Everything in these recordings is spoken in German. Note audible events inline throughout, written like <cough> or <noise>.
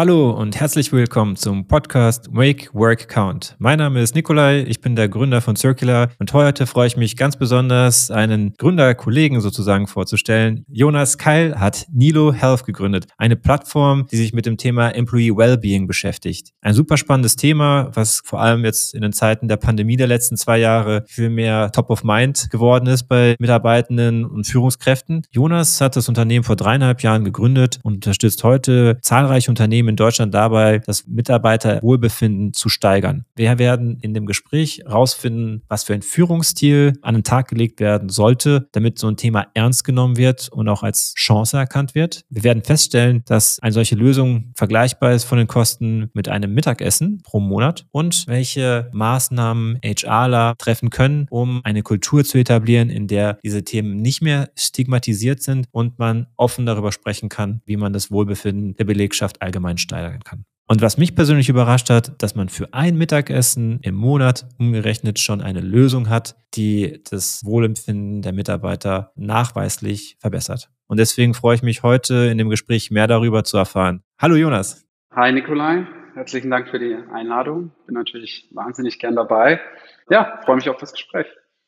Hallo und herzlich willkommen zum Podcast Make Work Count. Mein Name ist Nikolai, ich bin der Gründer von Circular und heute freue ich mich ganz besonders, einen Gründerkollegen sozusagen vorzustellen. Jonas Keil hat Nilo Health gegründet, eine Plattform, die sich mit dem Thema Employee Wellbeing beschäftigt. Ein super spannendes Thema, was vor allem jetzt in den Zeiten der Pandemie der letzten zwei Jahre viel mehr Top of Mind geworden ist bei Mitarbeitenden und Führungskräften. Jonas hat das Unternehmen vor dreieinhalb Jahren gegründet und unterstützt heute zahlreiche Unternehmen in Deutschland dabei, das Mitarbeiterwohlbefinden zu steigern. Wir werden in dem Gespräch herausfinden, was für ein Führungsstil an den Tag gelegt werden sollte, damit so ein Thema ernst genommen wird und auch als Chance erkannt wird. Wir werden feststellen, dass eine solche Lösung vergleichbar ist von den Kosten mit einem Mittagessen pro Monat und welche Maßnahmen HRler treffen können, um eine Kultur zu etablieren, in der diese Themen nicht mehr stigmatisiert sind und man offen darüber sprechen kann, wie man das Wohlbefinden der Belegschaft allgemein allgemein steigern kann. Und was mich persönlich überrascht hat, dass man für ein Mittagessen im Monat umgerechnet schon eine Lösung hat, die das Wohlempfinden der Mitarbeiter nachweislich verbessert. Und deswegen freue ich mich heute in dem Gespräch mehr darüber zu erfahren. Hallo Jonas. Hi Nikolai, herzlichen Dank für die Einladung. Bin natürlich wahnsinnig gern dabei. Ja, freue mich auf das Gespräch.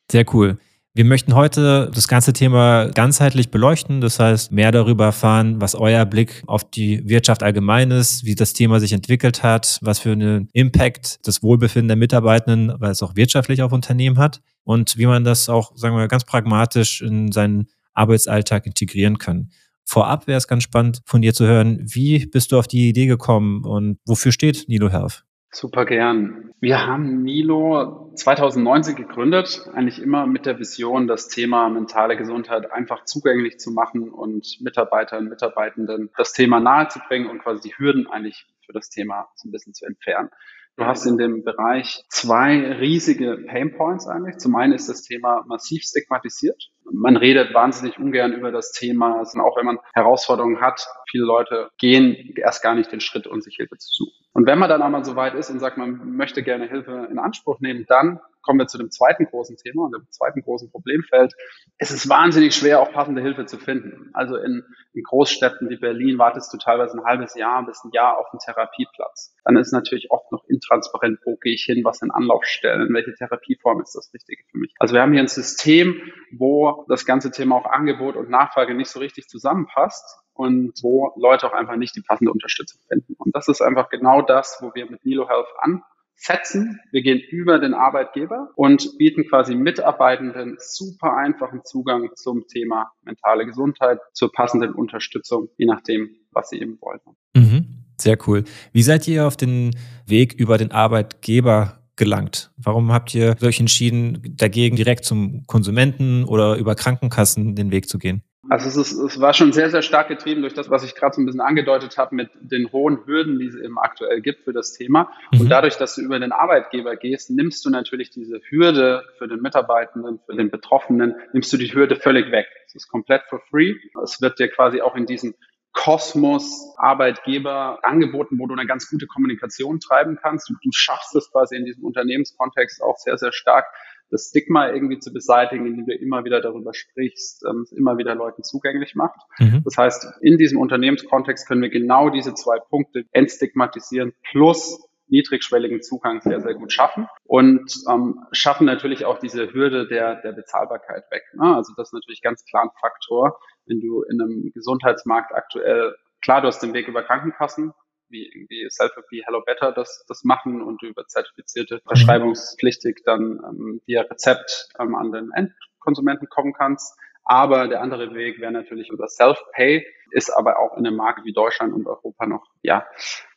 Sehr cool. Wir möchten heute das ganze Thema ganzheitlich beleuchten, das heißt mehr darüber erfahren, was euer Blick auf die Wirtschaft allgemein ist, wie das Thema sich entwickelt hat, was für einen Impact das Wohlbefinden der Mitarbeitenden, weil es auch wirtschaftlich auf Unternehmen hat und wie man das auch, sagen wir, ganz pragmatisch in seinen Arbeitsalltag integrieren kann. Vorab wäre es ganz spannend von dir zu hören, wie bist du auf die Idee gekommen und wofür steht Nilo Health? Super gern. Wir haben Milo 2019 gegründet, eigentlich immer mit der Vision, das Thema mentale Gesundheit einfach zugänglich zu machen und Mitarbeitern, Mitarbeitenden das Thema nahezubringen und quasi die Hürden eigentlich für das Thema so ein bisschen zu entfernen. Du hast in dem Bereich zwei riesige Pain Points eigentlich. Zum einen ist das Thema massiv stigmatisiert. Man redet wahnsinnig ungern über das Thema, auch wenn man Herausforderungen hat. Viele Leute gehen erst gar nicht den Schritt, um sich Hilfe zu suchen. Und wenn man dann einmal so weit ist und sagt, man möchte gerne Hilfe in Anspruch nehmen, dann kommen wir zu dem zweiten großen Thema und dem zweiten großen Problemfeld. Es ist wahnsinnig schwer, auch passende Hilfe zu finden. Also in, in Großstädten wie Berlin wartest du teilweise ein halbes Jahr bis ein Jahr auf einen Therapieplatz. Dann ist natürlich oft noch intransparent, wo gehe ich hin, was sind Anlaufstellen, welche Therapieform ist das Richtige für mich. Also wir haben hier ein System, wo das ganze Thema auch Angebot und Nachfrage nicht so richtig zusammenpasst und wo Leute auch einfach nicht die passende Unterstützung finden. Und das ist einfach genau das, wo wir mit Nilo Health ansetzen. Wir gehen über den Arbeitgeber und bieten quasi Mitarbeitenden super einfachen Zugang zum Thema mentale Gesundheit, zur passenden Unterstützung, je nachdem, was sie eben wollen. Mhm, sehr cool. Wie seid ihr auf den Weg über den Arbeitgeber gelangt? Warum habt ihr euch entschieden, dagegen direkt zum Konsumenten oder über Krankenkassen den Weg zu gehen? Also es, ist, es war schon sehr, sehr stark getrieben durch das, was ich gerade so ein bisschen angedeutet habe mit den hohen Hürden, die es eben aktuell gibt für das Thema. Mhm. Und dadurch, dass du über den Arbeitgeber gehst, nimmst du natürlich diese Hürde für den Mitarbeitenden, für den Betroffenen, nimmst du die Hürde völlig weg. Es ist komplett for free. Es wird dir quasi auch in diesen Kosmos Arbeitgeber angeboten, wo du eine ganz gute Kommunikation treiben kannst. Du, du schaffst es quasi in diesem Unternehmenskontext auch sehr, sehr stark, das Stigma irgendwie zu beseitigen, indem du immer wieder darüber sprichst, ähm, immer wieder Leuten zugänglich macht. Mhm. Das heißt, in diesem Unternehmenskontext können wir genau diese zwei Punkte entstigmatisieren plus niedrigschwelligen Zugang sehr, sehr gut schaffen und ähm, schaffen natürlich auch diese Hürde der, der Bezahlbarkeit weg. Ne? Also das ist natürlich ganz klar ein Faktor, wenn du in einem Gesundheitsmarkt aktuell, klar, du hast den Weg über Krankenkassen, wie irgendwie Self-Help Hello Better das, das machen und über zertifizierte verschreibungspflichtig dann ähm, via Rezept ähm, an den Endkonsumenten kommen kannst. Aber der andere Weg wäre natürlich über Self-Pay, ist aber auch in einem Markt wie Deutschland und Europa noch, ja,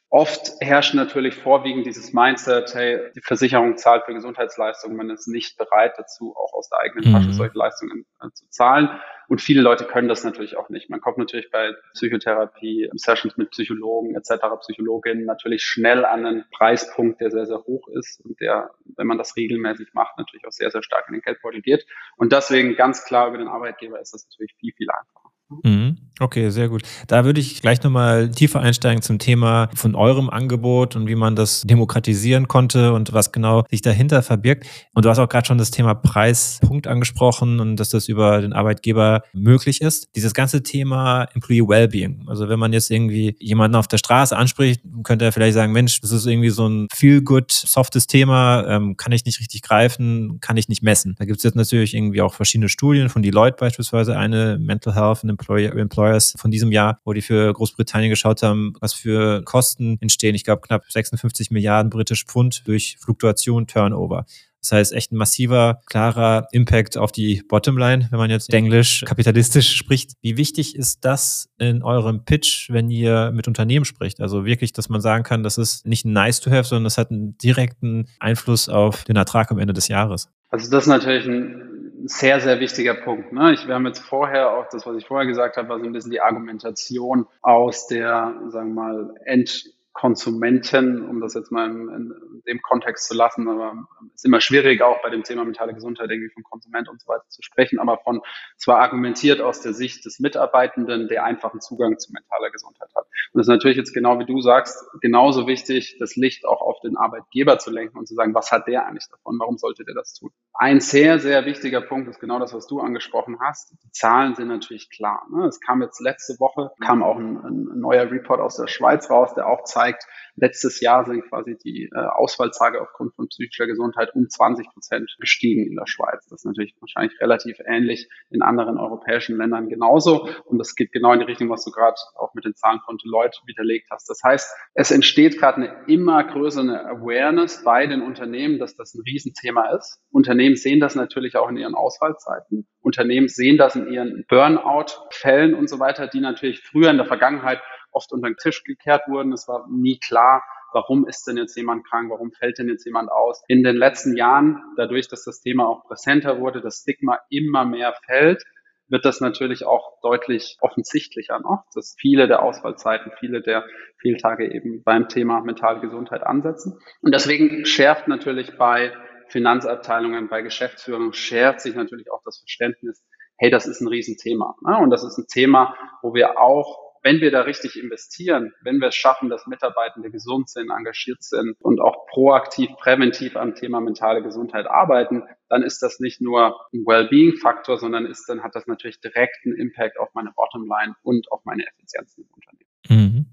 Oft herrscht natürlich vorwiegend dieses Mindset, hey, die Versicherung zahlt für Gesundheitsleistungen, man ist nicht bereit dazu, auch aus der eigenen Tasche mhm. solche Leistungen äh, zu zahlen. Und viele Leute können das natürlich auch nicht. Man kommt natürlich bei Psychotherapie, Sessions mit Psychologen etc., Psychologinnen natürlich schnell an einen Preispunkt, der sehr, sehr hoch ist und der, wenn man das regelmäßig macht, natürlich auch sehr, sehr stark in den Geldbeutel geht. Und deswegen ganz klar über den Arbeitgeber ist das natürlich viel, viel einfacher. Mhm. Okay, sehr gut. Da würde ich gleich nochmal tiefer einsteigen zum Thema von eurem Angebot und wie man das demokratisieren konnte und was genau sich dahinter verbirgt. Und du hast auch gerade schon das Thema Preispunkt angesprochen und dass das über den Arbeitgeber möglich ist. Dieses ganze Thema Employee Wellbeing. Also wenn man jetzt irgendwie jemanden auf der Straße anspricht, könnte er vielleicht sagen, Mensch, das ist irgendwie so ein feel-good, softes Thema, ähm, kann ich nicht richtig greifen, kann ich nicht messen. Da gibt es jetzt natürlich irgendwie auch verschiedene Studien von Deloitte beispielsweise, eine Mental Health and Employer, Employer Employers von diesem Jahr, wo die für Großbritannien geschaut haben, was für Kosten entstehen. Ich glaube, knapp 56 Milliarden britische Pfund durch Fluktuation, Turnover. Das heißt, echt ein massiver, klarer Impact auf die Bottomline, wenn man jetzt Englisch kapitalistisch spricht. Wie wichtig ist das in eurem Pitch, wenn ihr mit Unternehmen spricht? Also wirklich, dass man sagen kann, das ist nicht nice to have, sondern das hat einen direkten Einfluss auf den Ertrag am Ende des Jahres. Also das ist natürlich ein sehr, sehr wichtiger Punkt. Ne? Ich, wir haben jetzt vorher auch das, was ich vorher gesagt habe, war so ein bisschen die Argumentation aus der, sagen wir mal, End Konsumenten, um das jetzt mal in, in, dem Kontext zu lassen, aber es ist immer schwierig, auch bei dem Thema mentale Gesundheit irgendwie von Konsument und so weiter zu sprechen, aber von, zwar argumentiert aus der Sicht des Mitarbeitenden, der einfachen Zugang zu mentaler Gesundheit hat. Und das ist natürlich jetzt genau wie du sagst, genauso wichtig, das Licht auch auf den Arbeitgeber zu lenken und zu sagen, was hat der eigentlich davon? Warum sollte der das tun? Ein sehr, sehr wichtiger Punkt ist genau das, was du angesprochen hast. Die Zahlen sind natürlich klar. Ne? Es kam jetzt letzte Woche, kam auch ein, ein neuer Report aus der Schweiz raus, der auch zeigt, zeigt, letztes Jahr sind quasi die äh, Ausfallzahlen aufgrund von psychischer Gesundheit um 20 Prozent gestiegen in der Schweiz. Das ist natürlich wahrscheinlich relativ ähnlich in anderen europäischen Ländern genauso. Und das geht genau in die Richtung, was du gerade auch mit den Zahlen von Deloitte widerlegt hast. Das heißt, es entsteht gerade eine immer größere Awareness bei den Unternehmen, dass das ein Riesenthema ist. Unternehmen sehen das natürlich auch in ihren Ausfallzeiten. Unternehmen sehen das in ihren Burnout-Fällen und so weiter, die natürlich früher in der Vergangenheit oft unter den Tisch gekehrt wurden. Es war nie klar, warum ist denn jetzt jemand krank, warum fällt denn jetzt jemand aus. In den letzten Jahren, dadurch, dass das Thema auch präsenter wurde, das Stigma immer mehr fällt, wird das natürlich auch deutlich offensichtlicher noch, dass viele der Ausfallzeiten, viele der Fehltage eben beim Thema mentale Gesundheit ansetzen. Und deswegen schärft natürlich bei Finanzabteilungen, bei Geschäftsführern, schärft sich natürlich auch das Verständnis, hey, das ist ein Riesenthema. Und das ist ein Thema, wo wir auch wenn wir da richtig investieren, wenn wir es schaffen, dass Mitarbeitende gesund sind, engagiert sind und auch proaktiv, präventiv am Thema mentale Gesundheit arbeiten, dann ist das nicht nur ein Wellbeing-Faktor, sondern ist, dann hat das natürlich direkten Impact auf meine Bottomline und auf meine Effizienz im Unternehmen. Mhm.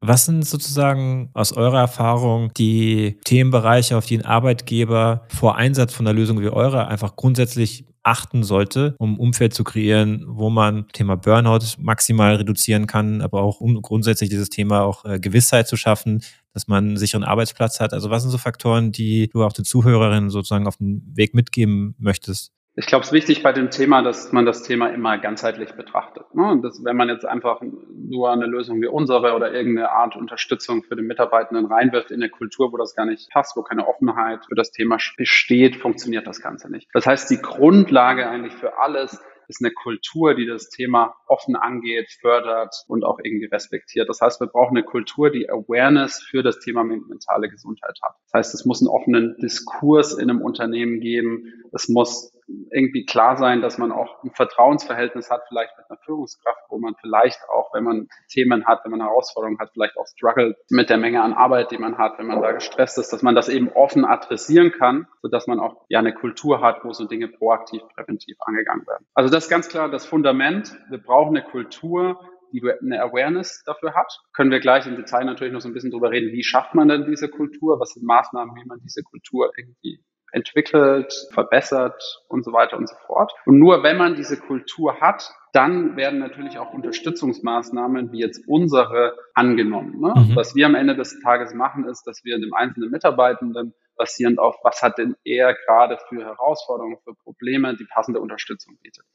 Was sind sozusagen aus eurer Erfahrung die Themenbereiche, auf die ein Arbeitgeber vor Einsatz von einer Lösung wie eure einfach grundsätzlich achten sollte, um ein Umfeld zu kreieren, wo man Thema Burnout maximal reduzieren kann, aber auch um grundsätzlich dieses Thema auch äh, Gewissheit zu schaffen, dass man einen sicheren Arbeitsplatz hat. Also was sind so Faktoren, die du auch den Zuhörerinnen sozusagen auf den Weg mitgeben möchtest? Ich glaube, es ist wichtig bei dem Thema, dass man das Thema immer ganzheitlich betrachtet. Ne? Und das, wenn man jetzt einfach nur eine Lösung wie unsere oder irgendeine Art Unterstützung für den Mitarbeitenden reinwirft in eine Kultur, wo das gar nicht passt, wo keine Offenheit für das Thema besteht, funktioniert das Ganze nicht. Das heißt, die Grundlage eigentlich für alles ist eine Kultur, die das Thema offen angeht, fördert und auch irgendwie respektiert. Das heißt, wir brauchen eine Kultur, die Awareness für das Thema mentale Gesundheit hat. Das heißt, es muss einen offenen Diskurs in einem Unternehmen geben. Es muss irgendwie klar sein, dass man auch ein Vertrauensverhältnis hat, vielleicht mit einer Führungskraft, wo man vielleicht auch, wenn man Themen hat, wenn man Herausforderungen hat, vielleicht auch struggelt mit der Menge an Arbeit, die man hat, wenn man da gestresst ist, dass man das eben offen adressieren kann, sodass man auch ja eine Kultur hat, wo so Dinge proaktiv, präventiv angegangen werden. Also das ist ganz klar das Fundament. Wir brauchen eine Kultur, die eine Awareness dafür hat. Können wir gleich im Detail natürlich noch so ein bisschen drüber reden, wie schafft man denn diese Kultur, was sind Maßnahmen, wie man diese Kultur irgendwie entwickelt, verbessert und so weiter und so fort. Und nur wenn man diese Kultur hat, dann werden natürlich auch Unterstützungsmaßnahmen wie jetzt unsere angenommen. Ne? Mhm. Was wir am Ende des Tages machen, ist, dass wir dem einzelnen Mitarbeitenden basierend auf, was hat denn er gerade für Herausforderungen, für Probleme, die passende Unterstützung bietet.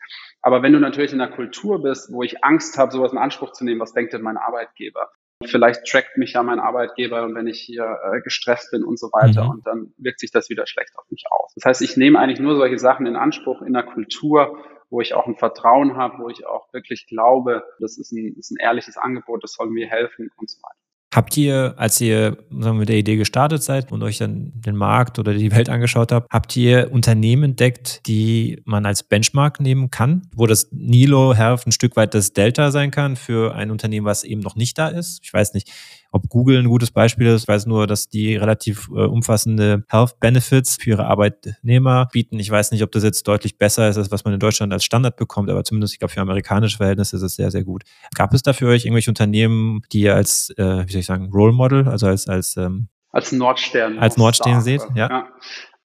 Aber wenn du natürlich in einer Kultur bist, wo ich Angst habe, sowas in Anspruch zu nehmen, was denkt denn mein Arbeitgeber? Vielleicht trackt mich ja mein Arbeitgeber, wenn ich hier äh, gestresst bin und so weiter. Mhm. Und dann wirkt sich das wieder schlecht auf mich aus. Das heißt, ich nehme eigentlich nur solche Sachen in Anspruch in einer Kultur, wo ich auch ein Vertrauen habe, wo ich auch wirklich glaube, das ist ein, ist ein ehrliches Angebot, das soll mir helfen und so weiter. Habt ihr, als ihr sagen wir, mit der Idee gestartet seid und euch dann den Markt oder die Welt angeschaut habt, habt ihr Unternehmen entdeckt, die man als Benchmark nehmen kann, wo das Nilo Health ein Stück weit das Delta sein kann für ein Unternehmen, was eben noch nicht da ist? Ich weiß nicht, ob Google ein gutes Beispiel ist. Ich weiß nur, dass die relativ äh, umfassende Health Benefits für ihre Arbeitnehmer bieten. Ich weiß nicht, ob das jetzt deutlich besser ist, als was man in Deutschland als Standard bekommt, aber zumindest, ich glaube, für amerikanische Verhältnisse ist es sehr, sehr gut. Gab es da für euch irgendwelche Unternehmen, die ihr als, äh, wie soll ich sagen, Role Model, also als, als, ähm, als Nordstern. Als Nordstern seht, ja. ja.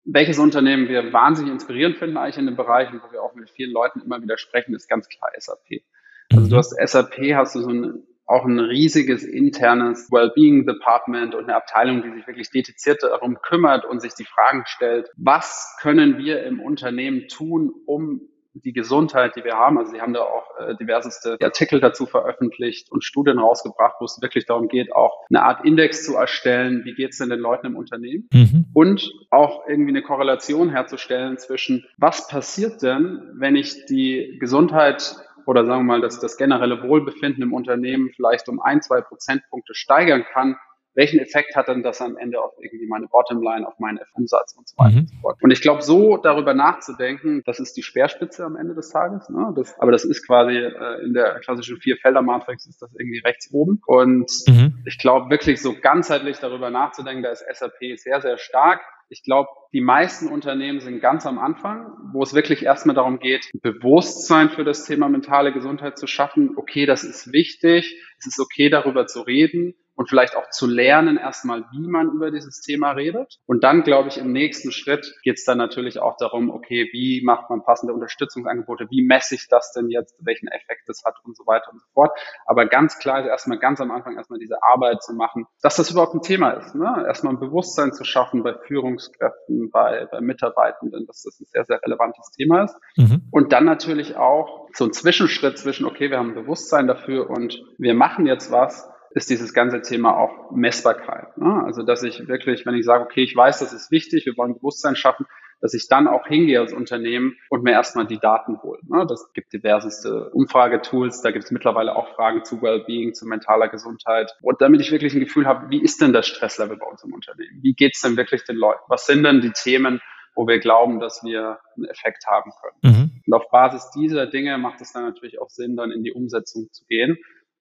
Welches Unternehmen wir wahnsinnig inspirierend finden eigentlich in den Bereichen, wo wir auch mit vielen Leuten immer wieder sprechen, ist ganz klar SAP. Also mhm. du hast SAP, hast du so ein auch ein riesiges internes Wellbeing Department und eine Abteilung, die sich wirklich dediziert darum kümmert und sich die Fragen stellt, was können wir im Unternehmen tun, um die Gesundheit, die wir haben. Also sie haben da auch äh, diverseste Artikel dazu veröffentlicht und Studien rausgebracht, wo es wirklich darum geht, auch eine Art Index zu erstellen, wie geht es denn den Leuten im Unternehmen mhm. und auch irgendwie eine Korrelation herzustellen zwischen, was passiert denn, wenn ich die Gesundheit oder sagen wir mal, dass das generelle Wohlbefinden im Unternehmen vielleicht um ein, zwei Prozentpunkte steigern kann, welchen Effekt hat dann das am Ende auf irgendwie meine Bottomline, auf meinen Umsatz und so weiter mhm. und so fort. Und ich glaube, so darüber nachzudenken, das ist die Speerspitze am Ende des Tages. Ne? Das, aber das ist quasi äh, in der klassischen Vier-Felder-Matrix ist das irgendwie rechts oben. Und mhm. ich glaube, wirklich so ganzheitlich darüber nachzudenken, da ist SAP sehr, sehr stark. Ich glaube, die meisten Unternehmen sind ganz am Anfang, wo es wirklich erstmal darum geht, Bewusstsein für das Thema mentale Gesundheit zu schaffen. Okay, das ist wichtig. Es ist okay, darüber zu reden und vielleicht auch zu lernen, erstmal, wie man über dieses Thema redet. Und dann, glaube ich, im nächsten Schritt geht es dann natürlich auch darum, okay, wie macht man passende Unterstützungsangebote, wie messe ich das denn jetzt, welchen Effekt das hat und so weiter und so fort. Aber ganz klar ist erstmal ganz am Anfang erstmal diese Arbeit zu machen, dass das überhaupt ein Thema ist. Ne? Erstmal ein Bewusstsein zu schaffen bei Führungskräften, bei, bei Mitarbeitenden, dass das ein sehr, sehr relevantes Thema ist. Mhm. Und dann natürlich auch so ein Zwischenschritt zwischen, okay, wir haben ein Bewusstsein dafür und wir machen jetzt was, ist dieses ganze Thema auch Messbarkeit. Ne? Also dass ich wirklich, wenn ich sage, okay, ich weiß, das ist wichtig, wir wollen Bewusstsein schaffen, dass ich dann auch hingehe als Unternehmen und mir erstmal die Daten hole. Ne? Das gibt diverseste Umfragetools, da gibt es mittlerweile auch Fragen zu Wellbeing, zu mentaler Gesundheit. Und damit ich wirklich ein Gefühl habe, wie ist denn das Stresslevel bei uns im Unternehmen? Wie geht es denn wirklich den Leuten? Was sind denn die Themen, wo wir glauben, dass wir einen Effekt haben können? Mhm. Und auf Basis dieser Dinge macht es dann natürlich auch Sinn, dann in die Umsetzung zu gehen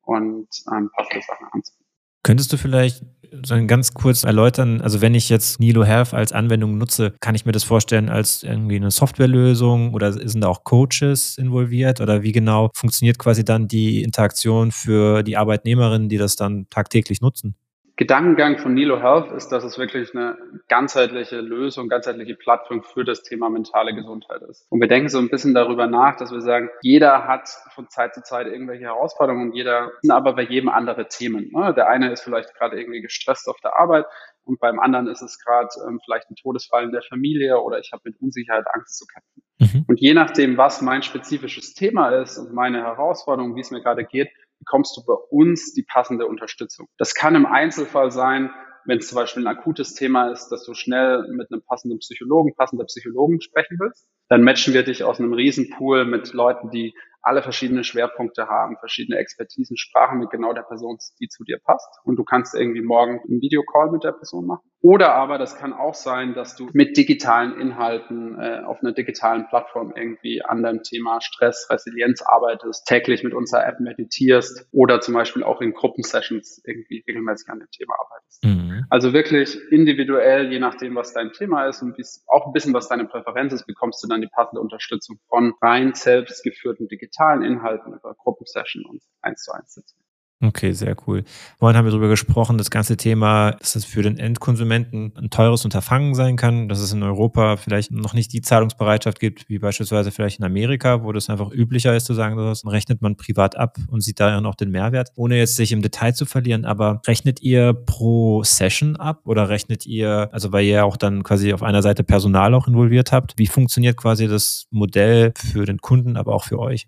und ähm, passende Sachen anzubieten. Könntest du vielleicht so ganz kurz erläutern, also wenn ich jetzt Nilo Health als Anwendung nutze, kann ich mir das vorstellen als irgendwie eine Softwarelösung oder sind da auch Coaches involviert oder wie genau funktioniert quasi dann die Interaktion für die Arbeitnehmerinnen, die das dann tagtäglich nutzen? Gedankengang von Nilo Health ist, dass es wirklich eine ganzheitliche Lösung, ganzheitliche Plattform für das Thema mentale Gesundheit ist. Und wir denken so ein bisschen darüber nach, dass wir sagen, jeder hat von Zeit zu Zeit irgendwelche Herausforderungen und jeder, aber bei jedem andere Themen. Ne? Der eine ist vielleicht gerade irgendwie gestresst auf der Arbeit und beim anderen ist es gerade ähm, vielleicht ein Todesfall in der Familie oder ich habe mit Unsicherheit Angst zu kämpfen. Mhm. Und je nachdem, was mein spezifisches Thema ist und meine Herausforderung, wie es mir gerade geht, bekommst du bei uns die passende Unterstützung. Das kann im Einzelfall sein, wenn es zum Beispiel ein akutes Thema ist, dass du schnell mit einem passenden Psychologen, passender Psychologen sprechen willst. Dann matchen wir dich aus einem Riesenpool mit Leuten, die alle verschiedene Schwerpunkte haben, verschiedene Expertisen, Sprachen mit genau der Person, die zu dir passt. Und du kannst irgendwie morgen einen Videocall mit der Person machen. Oder aber das kann auch sein, dass du mit digitalen Inhalten äh, auf einer digitalen Plattform irgendwie an deinem Thema Stress, Resilienz arbeitest, täglich mit unserer App meditierst oder zum Beispiel auch in Gruppensessions irgendwie regelmäßig an dem Thema arbeitest. Mhm. Also wirklich individuell, je nachdem, was dein Thema ist und auch ein bisschen, was deine Präferenz ist, bekommst du dann die passende Unterstützung von rein selbstgeführten digitalen Inhalten über Gruppensession und eins zu eins Sitzungen. Okay, sehr cool. Vorhin haben wir darüber gesprochen, das ganze Thema, dass es für den Endkonsumenten ein teures Unterfangen sein kann, dass es in Europa vielleicht noch nicht die Zahlungsbereitschaft gibt, wie beispielsweise vielleicht in Amerika, wo das einfach üblicher ist zu sagen, das rechnet man privat ab und sieht darin auch den Mehrwert, ohne jetzt sich im Detail zu verlieren. Aber rechnet ihr pro Session ab oder rechnet ihr, also weil ihr auch dann quasi auf einer Seite Personal auch involviert habt, wie funktioniert quasi das Modell für den Kunden, aber auch für euch?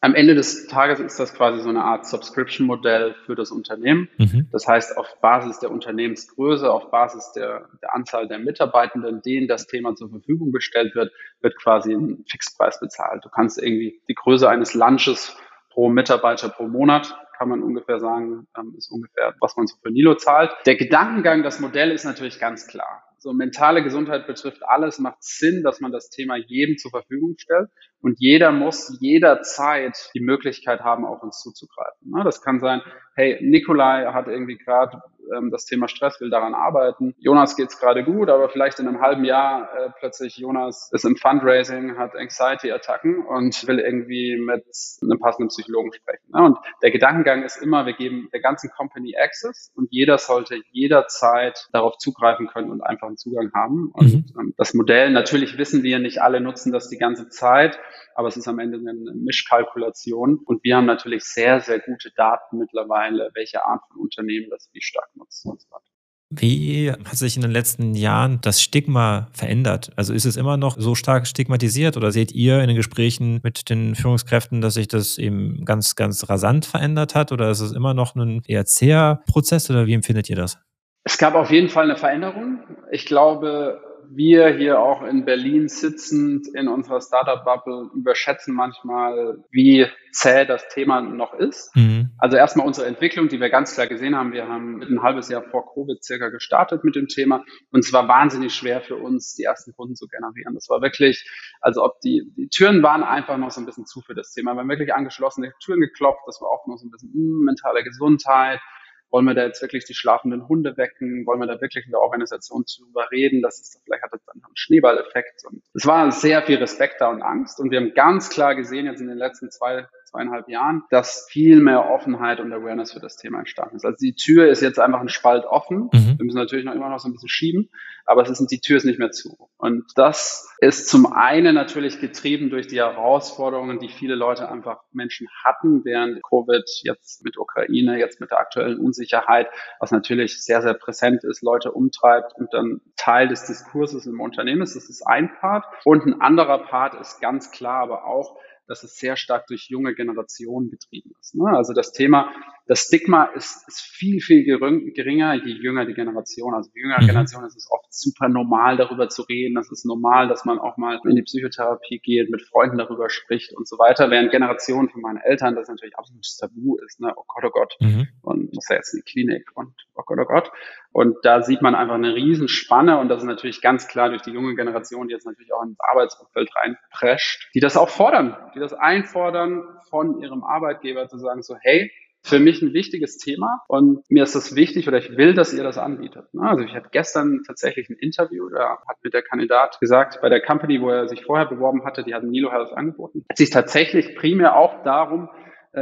Am Ende des Tages ist das quasi so eine Art Subscription-Modell für das Unternehmen. Mhm. Das heißt, auf Basis der Unternehmensgröße, auf Basis der, der, Anzahl der Mitarbeitenden, denen das Thema zur Verfügung gestellt wird, wird quasi ein Fixpreis bezahlt. Du kannst irgendwie die Größe eines Lunches pro Mitarbeiter pro Monat kann man ungefähr sagen, ähm, ist ungefähr, was man so für Nilo zahlt. Der Gedankengang, das Modell ist natürlich ganz klar. So mentale Gesundheit betrifft alles, macht Sinn, dass man das Thema jedem zur Verfügung stellt. Und jeder muss jederzeit die Möglichkeit haben, auf uns zuzugreifen. Ne, das kann sein, hey, Nikolai hat irgendwie gerade ähm, das Thema Stress, will daran arbeiten. Jonas geht's gerade gut, aber vielleicht in einem halben Jahr äh, plötzlich Jonas ist im Fundraising, hat Anxiety-Attacken und will irgendwie mit einem passenden Psychologen sprechen. Ne? Und der Gedankengang ist immer, wir geben der ganzen Company Access und jeder sollte jederzeit darauf zugreifen können und einfach einen Zugang haben. Und mhm. ähm, das Modell, natürlich wissen wir, nicht alle nutzen das die ganze Zeit aber es ist am Ende eine Mischkalkulation. Und wir haben natürlich sehr, sehr gute Daten mittlerweile, welche Art von Unternehmen das wie stark nutzen und so weiter. Wie hat sich in den letzten Jahren das Stigma verändert? Also ist es immer noch so stark stigmatisiert oder seht ihr in den Gesprächen mit den Führungskräften, dass sich das eben ganz, ganz rasant verändert hat oder ist es immer noch ein eher zäher Prozess oder wie empfindet ihr das? Es gab auf jeden Fall eine Veränderung. Ich glaube, wir hier auch in Berlin sitzend in unserer Startup-Bubble überschätzen manchmal, wie zäh das Thema noch ist. Mhm. Also erstmal unsere Entwicklung, die wir ganz klar gesehen haben. Wir haben ein halbes Jahr vor Covid circa gestartet mit dem Thema und es war wahnsinnig schwer für uns, die ersten Kunden zu generieren. Das war wirklich, also ob die, die Türen waren einfach noch so ein bisschen zu für das Thema. Wir haben wirklich angeschlossene Türen geklopft. Das war auch noch so ein bisschen mh, hm, mentale Gesundheit wollen wir da jetzt wirklich die schlafenden Hunde wecken? Wollen wir da wirklich in der Organisation drüber reden? Das ist, vielleicht hat das dann einen Schneeballeffekt. Und es war sehr viel Respekt da und Angst. Und wir haben ganz klar gesehen jetzt in den letzten zwei, zweieinhalb Jahren, dass viel mehr Offenheit und Awareness für das Thema entstanden ist. Also die Tür ist jetzt einfach ein Spalt offen. Mhm. Wir müssen natürlich noch immer noch so ein bisschen schieben, aber es ist, die Tür ist nicht mehr zu. Und das ist zum einen natürlich getrieben durch die Herausforderungen, die viele Leute einfach Menschen hatten während Covid, jetzt mit Ukraine, jetzt mit der aktuellen Unsicherheit, was natürlich sehr, sehr präsent ist, Leute umtreibt und dann Teil des Diskurses im Unternehmen ist. Das ist ein Part. Und ein anderer Part ist ganz klar aber auch, dass es sehr stark durch junge Generationen getrieben ist. Ne? Also das Thema, das Stigma ist, ist viel, viel geringer, je jünger die Generation. Also die jüngere mhm. Generation ist es oft super normal, darüber zu reden. Das ist normal, dass man auch mal in die Psychotherapie geht, mit Freunden darüber spricht und so weiter. Während Generationen von meinen Eltern das natürlich absolutes Tabu ist. Ne? Oh Gott, oh Gott. Mhm. Und muss ja jetzt in die Klinik und oh Gott, oh Gott. Und da sieht man einfach eine Riesenspanne und das ist natürlich ganz klar durch die junge Generation, die jetzt natürlich auch ins Arbeitsumfeld reinprescht, die das auch fordern, die das einfordern von ihrem Arbeitgeber zu sagen so, hey, für mich ein wichtiges Thema und mir ist das wichtig oder ich will, dass ihr das anbietet. Also ich hatte gestern tatsächlich ein Interview, da hat mir der Kandidat gesagt, bei der Company, wo er sich vorher beworben hatte, die hatten Nilo Health angeboten, hat sich tatsächlich primär auch darum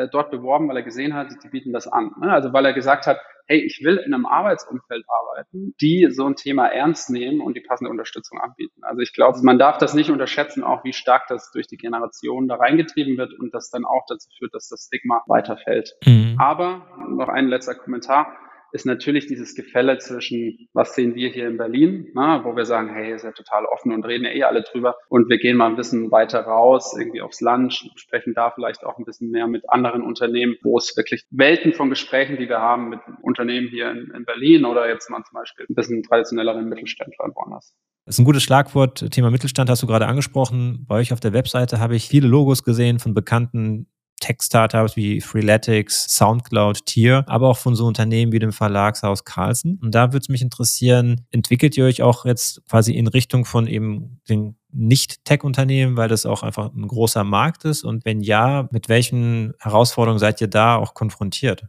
äh, dort beworben, weil er gesehen hat, die bieten das an. Ne? Also weil er gesagt hat, hey, ich will in einem Arbeitsumfeld arbeiten, die so ein Thema ernst nehmen und die passende Unterstützung anbieten. Also ich glaube, man darf das nicht unterschätzen, auch wie stark das durch die Generation da reingetrieben wird und das dann auch dazu führt, dass das Stigma weiterfällt. Mhm. Aber noch ein letzter Kommentar ist natürlich dieses Gefälle zwischen, was sehen wir hier in Berlin, na, wo wir sagen, hey, ist ja total offen und reden ja eh alle drüber und wir gehen mal ein bisschen weiter raus, irgendwie aufs Land, sprechen da vielleicht auch ein bisschen mehr mit anderen Unternehmen, wo es wirklich Welten von Gesprächen, die wir haben mit Unternehmen hier in, in Berlin oder jetzt mal zum Beispiel ein bisschen traditionelleren Mittelständlern woanders. Das ist ein gutes Schlagwort. Thema Mittelstand hast du gerade angesprochen. Bei euch auf der Webseite habe ich viele Logos gesehen von bekannten Tech-Startups wie Freeletics, Soundcloud, Tier, aber auch von so Unternehmen wie dem Verlagshaus Carlsen. Und da würde es mich interessieren, entwickelt ihr euch auch jetzt quasi in Richtung von eben den nicht-Tech-Unternehmen, weil das auch einfach ein großer Markt ist? Und wenn ja, mit welchen Herausforderungen seid ihr da auch konfrontiert?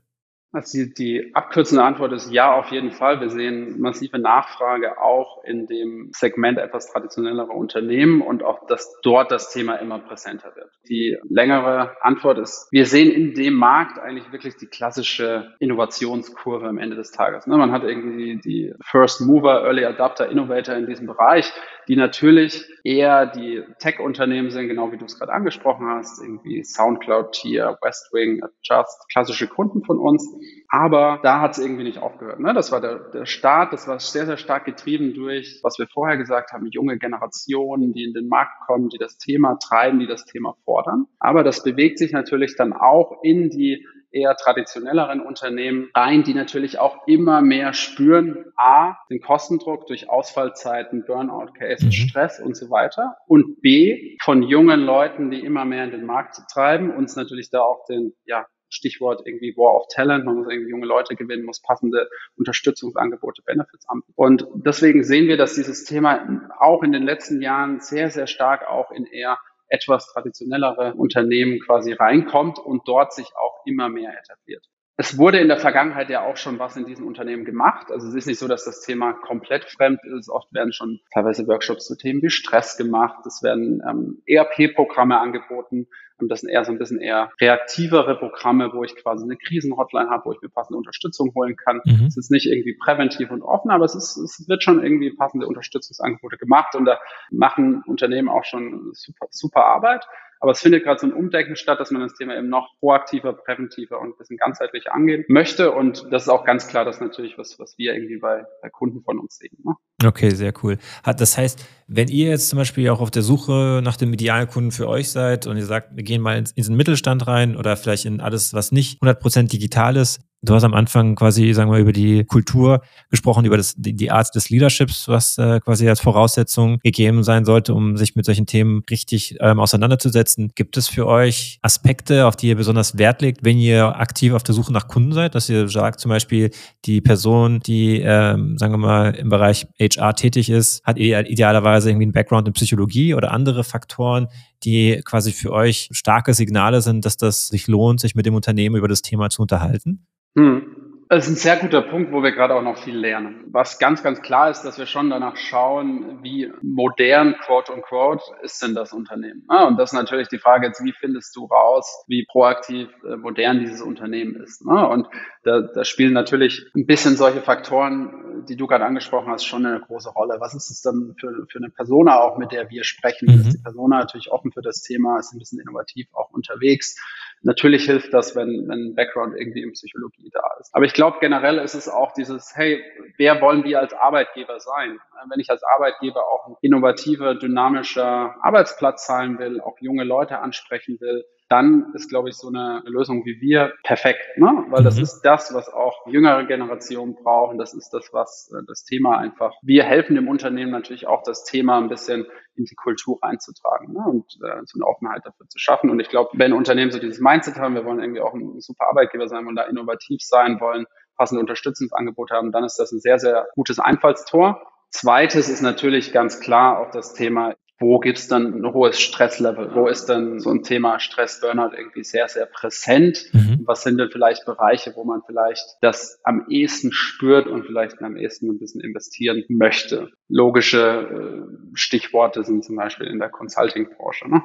Also die, die abkürzende Antwort ist ja, auf jeden Fall. Wir sehen massive Nachfrage auch in dem Segment etwas traditionellerer Unternehmen und auch, dass dort das Thema immer präsenter wird. Die längere Antwort ist, wir sehen in dem Markt eigentlich wirklich die klassische Innovationskurve am Ende des Tages. Ne, man hat irgendwie die First Mover, Early Adapter, Innovator in diesem Bereich, die natürlich eher die Tech-Unternehmen sind, genau wie du es gerade angesprochen hast, irgendwie Soundcloud, Tier, Westwing, Adjust, klassische Kunden von uns. Aber da hat es irgendwie nicht aufgehört. Ne? Das war der, der Start, das war sehr, sehr stark getrieben durch, was wir vorher gesagt haben, junge Generationen, die in den Markt kommen, die das Thema treiben, die das Thema fordern. Aber das bewegt sich natürlich dann auch in die eher traditionelleren Unternehmen rein, die natürlich auch immer mehr spüren, a, den Kostendruck durch Ausfallzeiten, Burnout-Cases, mhm. Stress und so weiter und b, von jungen Leuten, die immer mehr in den Markt treiben, uns natürlich da auch den, ja, Stichwort irgendwie War of Talent, man muss irgendwie junge Leute gewinnen, muss passende Unterstützungsangebote, Benefits anbieten. Und deswegen sehen wir, dass dieses Thema auch in den letzten Jahren sehr, sehr stark auch in eher etwas traditionellere Unternehmen quasi reinkommt und dort sich auch immer mehr etabliert. Es wurde in der Vergangenheit ja auch schon was in diesen Unternehmen gemacht. Also es ist nicht so, dass das Thema komplett fremd ist. Oft werden schon teilweise Workshops zu Themen wie Stress gemacht. Es werden ähm, ERP-Programme angeboten. Und das sind eher so ein bisschen eher reaktivere Programme, wo ich quasi eine Krisenhotline habe, wo ich mir passende Unterstützung holen kann. Mhm. Es ist nicht irgendwie präventiv und offen, aber es, ist, es wird schon irgendwie passende Unterstützungsangebote gemacht und da machen Unternehmen auch schon super, super Arbeit. Aber es findet gerade so ein Umdenken statt, dass man das Thema eben noch proaktiver, präventiver und ein bisschen ganzheitlicher angehen möchte. Und das ist auch ganz klar das natürlich, was, was wir irgendwie bei, bei Kunden von uns sehen. Ne? Okay, sehr cool. Das heißt, wenn ihr jetzt zum Beispiel auch auf der Suche nach dem idealen Kunden für euch seid und ihr sagt, wir gehen mal in den Mittelstand rein oder vielleicht in alles, was nicht 100% digital ist, Du hast am Anfang quasi, sagen wir, über die Kultur gesprochen, über das, die, die Art des Leaderships, was äh, quasi als Voraussetzung gegeben sein sollte, um sich mit solchen Themen richtig ähm, auseinanderzusetzen. Gibt es für euch Aspekte, auf die ihr besonders Wert legt, wenn ihr aktiv auf der Suche nach Kunden seid? Dass ihr sagt, zum Beispiel, die Person, die, ähm, sagen wir mal, im Bereich HR tätig ist, hat idealerweise irgendwie einen Background in Psychologie oder andere Faktoren, die quasi für euch starke Signale sind, dass das sich lohnt, sich mit dem Unternehmen über das Thema zu unterhalten? 嗯。Das ist ein sehr guter Punkt, wo wir gerade auch noch viel lernen. Was ganz, ganz klar ist, dass wir schon danach schauen, wie modern, quote unquote, ist denn das Unternehmen. Ah, und das ist natürlich die Frage jetzt, wie findest du raus, wie proaktiv, äh, modern dieses Unternehmen ist. Ah, und da, da spielen natürlich ein bisschen solche Faktoren, die du gerade angesprochen hast, schon eine große Rolle. Was ist es dann für, für eine Persona auch, mit der wir sprechen? Mhm. Ist die Persona natürlich offen für das Thema, ist ein bisschen innovativ auch unterwegs? Natürlich hilft das, wenn, wenn ein Background irgendwie in Psychologie da ist. Aber ich glaube, generell ist es auch dieses, hey, wer wollen wir als Arbeitgeber sein? Wenn ich als Arbeitgeber auch ein innovativer, dynamischer Arbeitsplatz zahlen will, auch junge Leute ansprechen will, dann ist, glaube ich, so eine Lösung wie wir perfekt, ne? weil das mhm. ist das, was auch jüngere Generationen brauchen. Das ist das, was äh, das Thema einfach. Wir helfen dem Unternehmen natürlich auch, das Thema ein bisschen in die Kultur einzutragen ne? und äh, so eine Offenheit dafür zu schaffen. Und ich glaube, wenn Unternehmen so dieses Mindset haben, wir wollen irgendwie auch ein super Arbeitgeber sein, wollen da innovativ sein, wollen passende Unterstützungsangebote haben, dann ist das ein sehr, sehr gutes Einfallstor. Zweites ist natürlich ganz klar auch das Thema wo gibt's dann ein hohes Stresslevel? Wo ist dann so ein Thema Stress, Burnout irgendwie sehr, sehr präsent? Mhm. Was sind denn vielleicht Bereiche, wo man vielleicht das am ehesten spürt und vielleicht am ehesten ein bisschen investieren möchte? Logische äh, Stichworte sind zum Beispiel in der Consulting-Branche. Ne?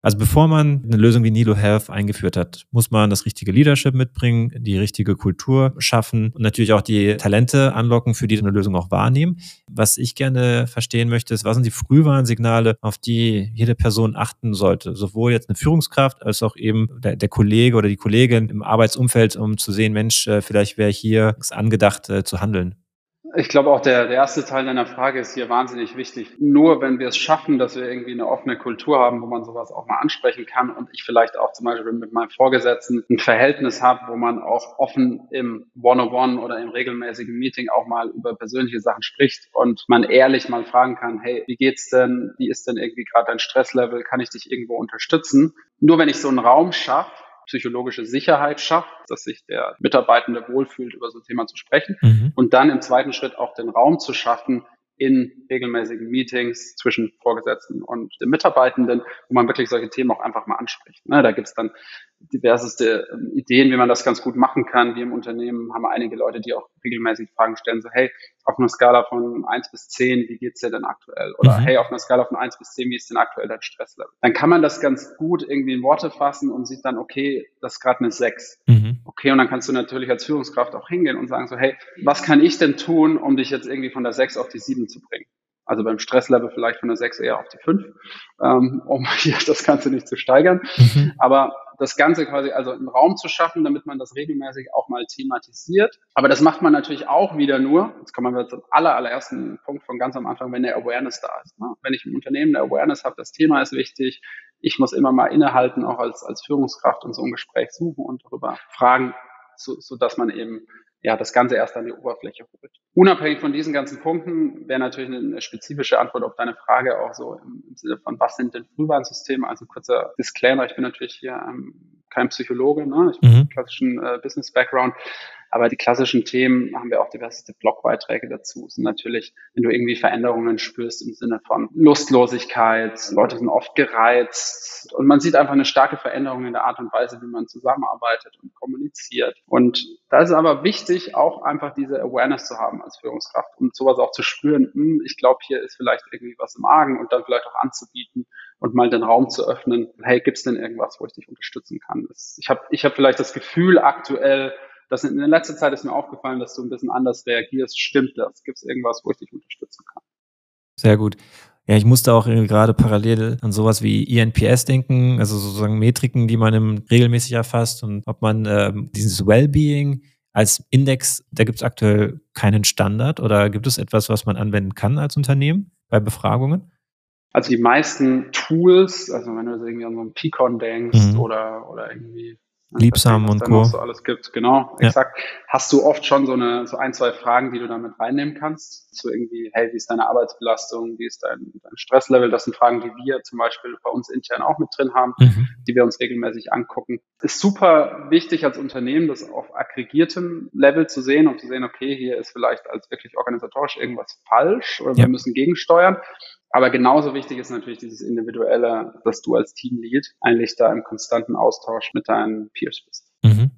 Also bevor man eine Lösung wie Nilo Health eingeführt hat, muss man das richtige Leadership mitbringen, die richtige Kultur schaffen und natürlich auch die Talente anlocken, für die eine Lösung auch wahrnehmen. Was ich gerne verstehen möchte, ist, was sind die Frühwarnsignale, auf die jede Person achten sollte? Sowohl jetzt eine Führungskraft als auch eben der, der Kollege oder die Kollegin im Arbeitsumfeld, um zu sehen, Mensch, äh, vielleicht wäre hier angedacht äh, zu handeln. Ich glaube auch der, der erste Teil deiner Frage ist hier wahnsinnig wichtig. Nur wenn wir es schaffen, dass wir irgendwie eine offene Kultur haben, wo man sowas auch mal ansprechen kann und ich vielleicht auch zum Beispiel mit meinem Vorgesetzten ein Verhältnis habe, wo man auch offen im One-on-One oder im regelmäßigen Meeting auch mal über persönliche Sachen spricht und man ehrlich mal fragen kann, hey, wie geht's denn? Wie ist denn irgendwie gerade dein Stresslevel? Kann ich dich irgendwo unterstützen? Nur wenn ich so einen Raum schaffe, psychologische Sicherheit schafft, dass sich der Mitarbeitende wohlfühlt, über so ein Thema zu sprechen. Mhm. Und dann im zweiten Schritt auch den Raum zu schaffen, in regelmäßigen Meetings zwischen Vorgesetzten und den Mitarbeitenden, wo man wirklich solche Themen auch einfach mal anspricht. Ne, da gibt's dann diverseste ähm, Ideen, wie man das ganz gut machen kann. Wir im Unternehmen haben einige Leute, die auch regelmäßig Fragen stellen, so hey, auf einer Skala von eins bis zehn, wie geht's dir denn aktuell? Oder mhm. hey, auf einer Skala von eins bis zehn, wie ist denn aktuell dein Stresslevel? Dann kann man das ganz gut irgendwie in Worte fassen und sieht dann, okay, das ist gerade eine sechs. Mhm. Okay, und dann kannst du natürlich als Führungskraft auch hingehen und sagen so, hey, was kann ich denn tun, um dich jetzt irgendwie von der sechs auf die sieben zu bringen? Also beim Stresslevel vielleicht von der 6 eher auf die 5, ähm, um <laughs> hier das Ganze nicht zu steigern. Mhm. Aber das Ganze quasi also einen Raum zu schaffen, damit man das regelmäßig auch mal thematisiert. Aber das macht man natürlich auch wieder nur, jetzt kommen wir zum aller, allerersten Punkt von ganz am Anfang, wenn der Awareness da ist. Ne? Wenn ich im Unternehmen eine Awareness habe, das Thema ist wichtig, ich muss immer mal innehalten, auch als, als Führungskraft und so ein Gespräch suchen und darüber fragen, so, so dass man eben ja, das Ganze erst an die Oberfläche holt. Unabhängig von diesen ganzen Punkten wäre natürlich eine spezifische Antwort auf deine Frage auch so im, Sinne von, was sind denn Frühwarnsysteme? Also kurzer Disclaimer, ich bin natürlich hier ähm, kein Psychologe, ne? ich bin mhm. klassischen äh, Business-Background, aber die klassischen Themen haben wir auch diverse Blogbeiträge dazu. Sind natürlich, wenn du irgendwie Veränderungen spürst im Sinne von Lustlosigkeit, Leute sind oft gereizt und man sieht einfach eine starke Veränderung in der Art und Weise, wie man zusammenarbeitet und kommuniziert. Und da ist aber wichtig, auch einfach diese Awareness zu haben als Führungskraft und sowas auch zu spüren, hm, ich glaube, hier ist vielleicht irgendwie was im Argen und dann vielleicht auch anzubieten und mal den Raum zu öffnen, hey, gibt's denn irgendwas, wo ich dich unterstützen kann? Ich habe ich hab vielleicht das Gefühl aktuell, das in der letzten Zeit ist mir aufgefallen, dass du ein bisschen anders reagierst. Stimmt das? Gibt es irgendwas, wo ich dich unterstützen kann? Sehr gut. Ja, ich musste auch gerade parallel an sowas wie INPS denken, also sozusagen Metriken, die man regelmäßig erfasst und ob man äh, dieses Wellbeing als Index, da gibt es aktuell keinen Standard oder gibt es etwas, was man anwenden kann als Unternehmen bei Befragungen? Also die meisten Tools, also wenn du irgendwie an so ein Picon denkst mhm. oder, oder irgendwie Liebsam und Co. so alles gibt, genau, ja. exakt. Hast du oft schon so eine, so ein, zwei Fragen, die du damit reinnehmen kannst? So irgendwie, hey, wie ist deine Arbeitsbelastung? Wie ist dein, dein Stresslevel? Das sind Fragen, die wir zum Beispiel bei uns intern auch mit drin haben, mhm. die wir uns regelmäßig angucken. Ist super wichtig als Unternehmen, das auf aggregiertem Level zu sehen und zu sehen, okay, hier ist vielleicht als wirklich organisatorisch irgendwas falsch oder ja. wir müssen gegensteuern. Aber genauso wichtig ist natürlich dieses Individuelle, dass du als Teamlead eigentlich da im konstanten Austausch mit deinen Peers bist. Mhm.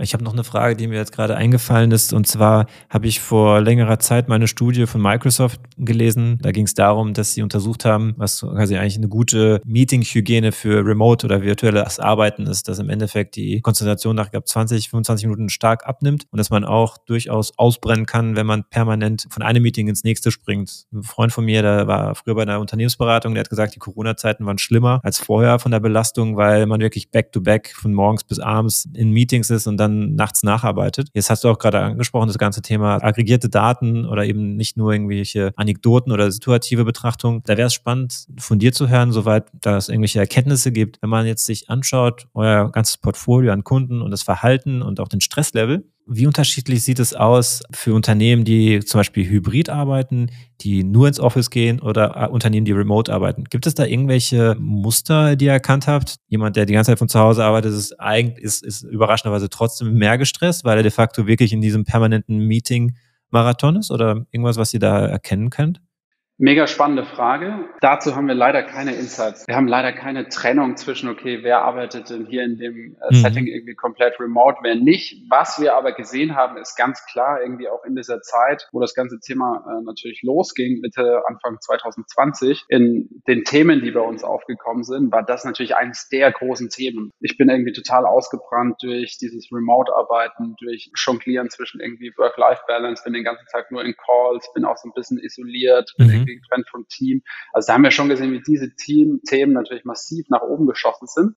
Ich habe noch eine Frage, die mir jetzt gerade eingefallen ist. Und zwar habe ich vor längerer Zeit meine Studie von Microsoft gelesen. Da ging es darum, dass sie untersucht haben, was quasi eigentlich eine gute Meeting-Hygiene für Remote oder virtuelles Arbeiten ist, dass im Endeffekt die Konzentration nach glaub, 20, 25 Minuten stark abnimmt und dass man auch durchaus ausbrennen kann, wenn man permanent von einem Meeting ins nächste springt. Ein Freund von mir, der war früher bei einer Unternehmensberatung, der hat gesagt, die Corona-Zeiten waren schlimmer als vorher von der Belastung, weil man wirklich back-to-back -back von morgens bis abends in Meetings ist und dann dann nachts nacharbeitet. Jetzt hast du auch gerade angesprochen, das ganze Thema aggregierte Daten oder eben nicht nur irgendwelche Anekdoten oder situative Betrachtung. Da wäre es spannend, von dir zu hören, soweit da es irgendwelche Erkenntnisse gibt. Wenn man jetzt sich anschaut, euer ganzes Portfolio an Kunden und das Verhalten und auch den Stresslevel, wie unterschiedlich sieht es aus für Unternehmen, die zum Beispiel hybrid arbeiten, die nur ins Office gehen oder äh, Unternehmen, die remote arbeiten? Gibt es da irgendwelche Muster, die ihr erkannt habt? Jemand, der die ganze Zeit von zu Hause arbeitet, ist, eigentlich, ist, ist überraschenderweise trotzdem mehr gestresst, weil er de facto wirklich in diesem permanenten Meeting-Marathon ist oder irgendwas, was ihr da erkennen könnt? Mega spannende Frage. Dazu haben wir leider keine Insights. Wir haben leider keine Trennung zwischen, okay, wer arbeitet denn hier in dem äh, mhm. Setting irgendwie komplett remote, wer nicht. Was wir aber gesehen haben, ist ganz klar irgendwie auch in dieser Zeit, wo das ganze Thema äh, natürlich losging, Mitte, Anfang 2020, in den Themen, die bei uns aufgekommen sind, war das natürlich eines der großen Themen. Ich bin irgendwie total ausgebrannt durch dieses Remote-Arbeiten, durch Jonglieren zwischen irgendwie Work-Life-Balance, bin den ganzen Tag nur in Calls, bin auch so ein bisschen isoliert, mhm irgendwie getrennt vom Team. Also da haben wir schon gesehen, wie diese Team Themen natürlich massiv nach oben geschossen sind.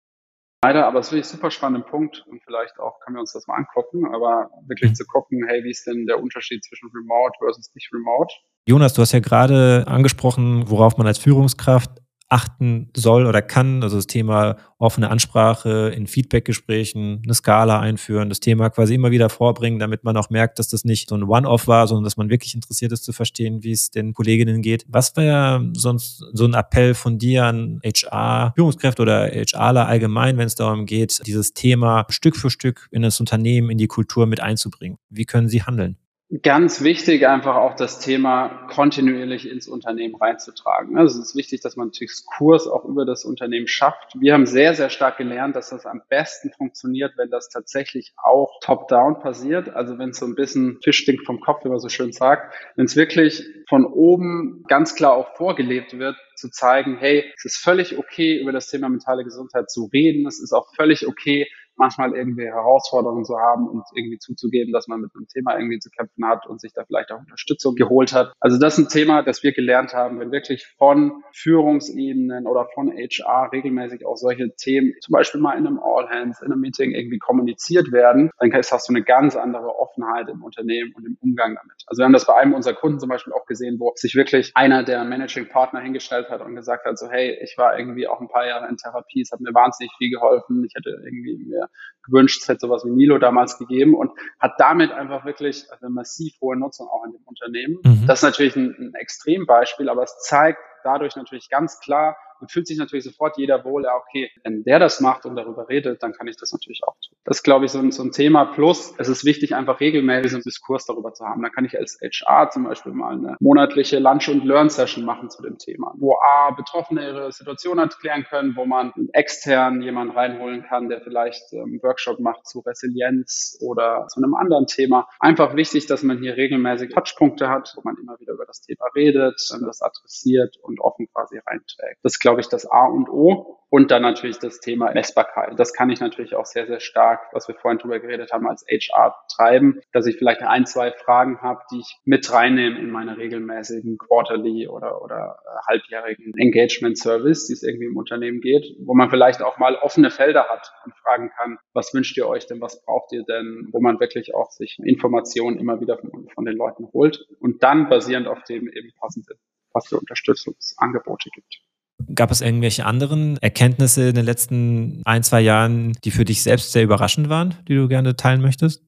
Leider, aber es ist wirklich ein super spannender Punkt und vielleicht auch können wir uns das mal angucken, aber wirklich mhm. zu gucken, hey, wie ist denn der Unterschied zwischen Remote versus nicht Remote? Jonas, du hast ja gerade angesprochen, worauf man als Führungskraft achten soll oder kann. Also das Thema offene Ansprache in Feedbackgesprächen, eine Skala einführen, das Thema quasi immer wieder vorbringen, damit man auch merkt, dass das nicht so ein One-Off war, sondern dass man wirklich interessiert ist zu verstehen, wie es den Kolleginnen geht. Was wäre sonst so ein Appell von dir an HR, Führungskräfte oder HRler allgemein, wenn es darum geht, dieses Thema Stück für Stück in das Unternehmen, in die Kultur mit einzubringen? Wie können sie handeln? Ganz wichtig, einfach auch das Thema kontinuierlich ins Unternehmen reinzutragen. Also es ist wichtig, dass man Diskurs auch über das Unternehmen schafft. Wir haben sehr, sehr stark gelernt, dass das am besten funktioniert, wenn das tatsächlich auch top-down passiert. Also wenn es so ein bisschen Fisch stinkt vom Kopf, wie man so schön sagt. Wenn es wirklich von oben ganz klar auch vorgelebt wird, zu zeigen, hey, es ist völlig okay, über das Thema mentale Gesundheit zu reden. Es ist auch völlig okay, manchmal irgendwie Herausforderungen zu haben und irgendwie zuzugeben, dass man mit einem Thema irgendwie zu kämpfen hat und sich da vielleicht auch Unterstützung geholt hat. Also das ist ein Thema, das wir gelernt haben, wenn wirklich von Führungsebenen oder von HR regelmäßig auch solche Themen, zum Beispiel mal in einem All Hands, in einem Meeting irgendwie kommuniziert werden, dann hast du eine ganz andere Offenheit im Unternehmen und im Umgang damit. Also wir haben das bei einem unserer Kunden zum Beispiel auch gesehen, wo sich wirklich einer der Managing Partner hingestellt hat und gesagt hat, so hey, ich war irgendwie auch ein paar Jahre in Therapie, es hat mir wahnsinnig viel geholfen, ich hätte irgendwie mir gewünscht, es hätte sowas wie Nilo damals gegeben und hat damit einfach wirklich eine massiv hohe Nutzung auch in dem Unternehmen. Mhm. Das ist natürlich ein, ein Extrembeispiel, aber es zeigt dadurch natürlich ganz klar, fühlt sich natürlich sofort jeder wohl, ja, okay, wenn der das macht und darüber redet, dann kann ich das natürlich auch tun. Das ist, glaube ich, so ein, so ein Thema. Plus, es ist wichtig, einfach regelmäßig einen Diskurs darüber zu haben. Da kann ich als HR zum Beispiel mal eine monatliche Lunch- und Learn-Session machen zu dem Thema, wo A, Betroffene ihre Situation erklären können, wo man extern jemanden reinholen kann, der vielleicht einen ähm, Workshop macht zu Resilienz oder zu einem anderen Thema. Einfach wichtig, dass man hier regelmäßig Touchpunkte hat, wo man immer wieder über das Thema redet, das adressiert und offen quasi reinträgt. Das glaube ich, das A und O. Und dann natürlich das Thema Messbarkeit. Das kann ich natürlich auch sehr, sehr stark, was wir vorhin drüber geredet haben, als HR treiben, dass ich vielleicht ein, zwei Fragen habe, die ich mit reinnehme in meine regelmäßigen Quarterly oder, oder äh, halbjährigen Engagement Service, die es irgendwie im Unternehmen geht, wo man vielleicht auch mal offene Felder hat und fragen kann, was wünscht ihr euch denn, was braucht ihr denn, wo man wirklich auch sich Informationen immer wieder von, von den Leuten holt und dann basierend auf dem eben passende, passende Unterstützungsangebote gibt. Gab es irgendwelche anderen Erkenntnisse in den letzten ein, zwei Jahren, die für dich selbst sehr überraschend waren, die du gerne teilen möchtest?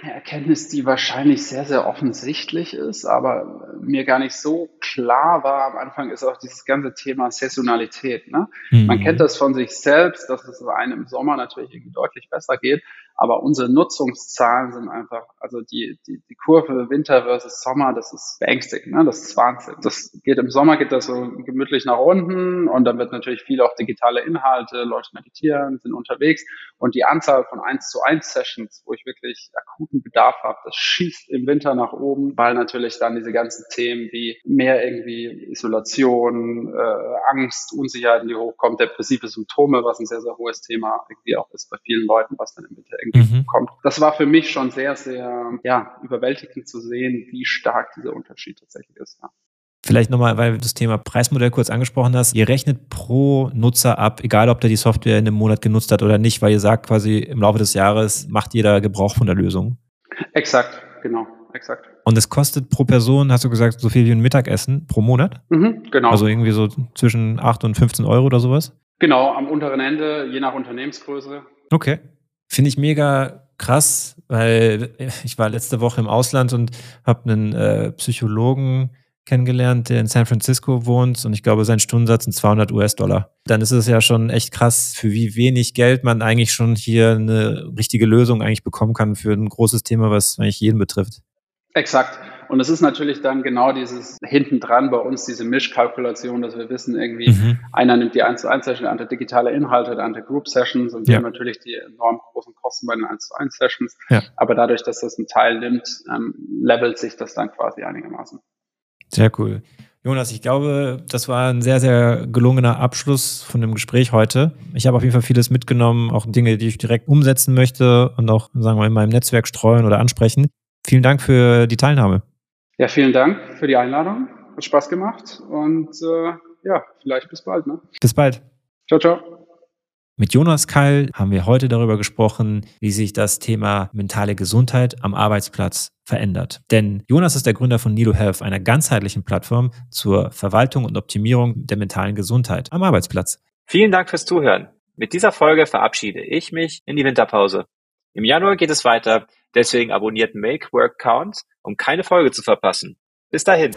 Eine Erkenntnis, die wahrscheinlich sehr, sehr offensichtlich ist, aber mir gar nicht so klar war am Anfang, ist auch dieses ganze Thema Saisonalität. Ne? Mhm. Man kennt das von sich selbst, dass es einem im Sommer natürlich irgendwie deutlich besser geht. Aber unsere Nutzungszahlen sind einfach, also die, die, die Kurve Winter versus Sommer, das ist beängstigend, ne? das ist Wahnsinn. Das geht im Sommer geht das so gemütlich nach unten und dann wird natürlich viel auch digitale Inhalte, Leute meditieren, sind unterwegs und die Anzahl von 1 zu 1 Sessions, wo ich wirklich akuten Bedarf habe, das schießt im Winter nach oben, weil natürlich dann diese ganzen Themen wie mehr irgendwie Isolation, äh, Angst, Unsicherheiten, die hochkommen, depressive Symptome, was ein sehr, sehr hohes Thema irgendwie auch ist bei vielen Leuten, was dann im Winter irgendwie mhm. kommt. Das war für mich schon sehr, sehr ja, überwältigend zu sehen, wie stark dieser Unterschied tatsächlich ist. Ja. Vielleicht nochmal, weil du das Thema Preismodell kurz angesprochen hast. Ihr rechnet pro Nutzer ab, egal ob der die Software in einem Monat genutzt hat oder nicht, weil ihr sagt quasi im Laufe des Jahres macht jeder Gebrauch von der Lösung. Exakt, genau, exakt. Und es kostet pro Person, hast du gesagt, so viel wie ein Mittagessen pro Monat? Mhm, genau. Also irgendwie so zwischen 8 und 15 Euro oder sowas? Genau, am unteren Ende, je nach Unternehmensgröße. Okay. Finde ich mega krass, weil ich war letzte Woche im Ausland und habe einen äh, Psychologen kennengelernt, der in San Francisco wohnt und ich glaube, sein Stundensatz sind 200 US-Dollar. Dann ist es ja schon echt krass, für wie wenig Geld man eigentlich schon hier eine richtige Lösung eigentlich bekommen kann für ein großes Thema, was eigentlich jeden betrifft. Exakt. Und es ist natürlich dann genau dieses hinten dran bei uns, diese Mischkalkulation, dass wir wissen, irgendwie, mhm. einer nimmt die 1 zu 1 Session, der andere digitale Inhalte, der andere Group Sessions und wir haben natürlich die enorm großen Kosten bei den 1 zu 1 Sessions. Ja. Aber dadurch, dass das ein Teil nimmt, ähm, levelt sich das dann quasi einigermaßen. Sehr cool. Jonas, ich glaube, das war ein sehr, sehr gelungener Abschluss von dem Gespräch heute. Ich habe auf jeden Fall vieles mitgenommen, auch Dinge, die ich direkt umsetzen möchte und auch, sagen wir, mal, in meinem Netzwerk streuen oder ansprechen. Vielen Dank für die Teilnahme. Ja, vielen Dank für die Einladung. Hat Spaß gemacht und äh, ja, vielleicht bis bald. Ne? Bis bald. Ciao, ciao. Mit Jonas Keil haben wir heute darüber gesprochen, wie sich das Thema mentale Gesundheit am Arbeitsplatz verändert. Denn Jonas ist der Gründer von Nilo Health, einer ganzheitlichen Plattform zur Verwaltung und Optimierung der mentalen Gesundheit am Arbeitsplatz. Vielen Dank fürs Zuhören. Mit dieser Folge verabschiede ich mich in die Winterpause. Im Januar geht es weiter, deswegen abonniert Make Work Count, um keine Folge zu verpassen. Bis dahin.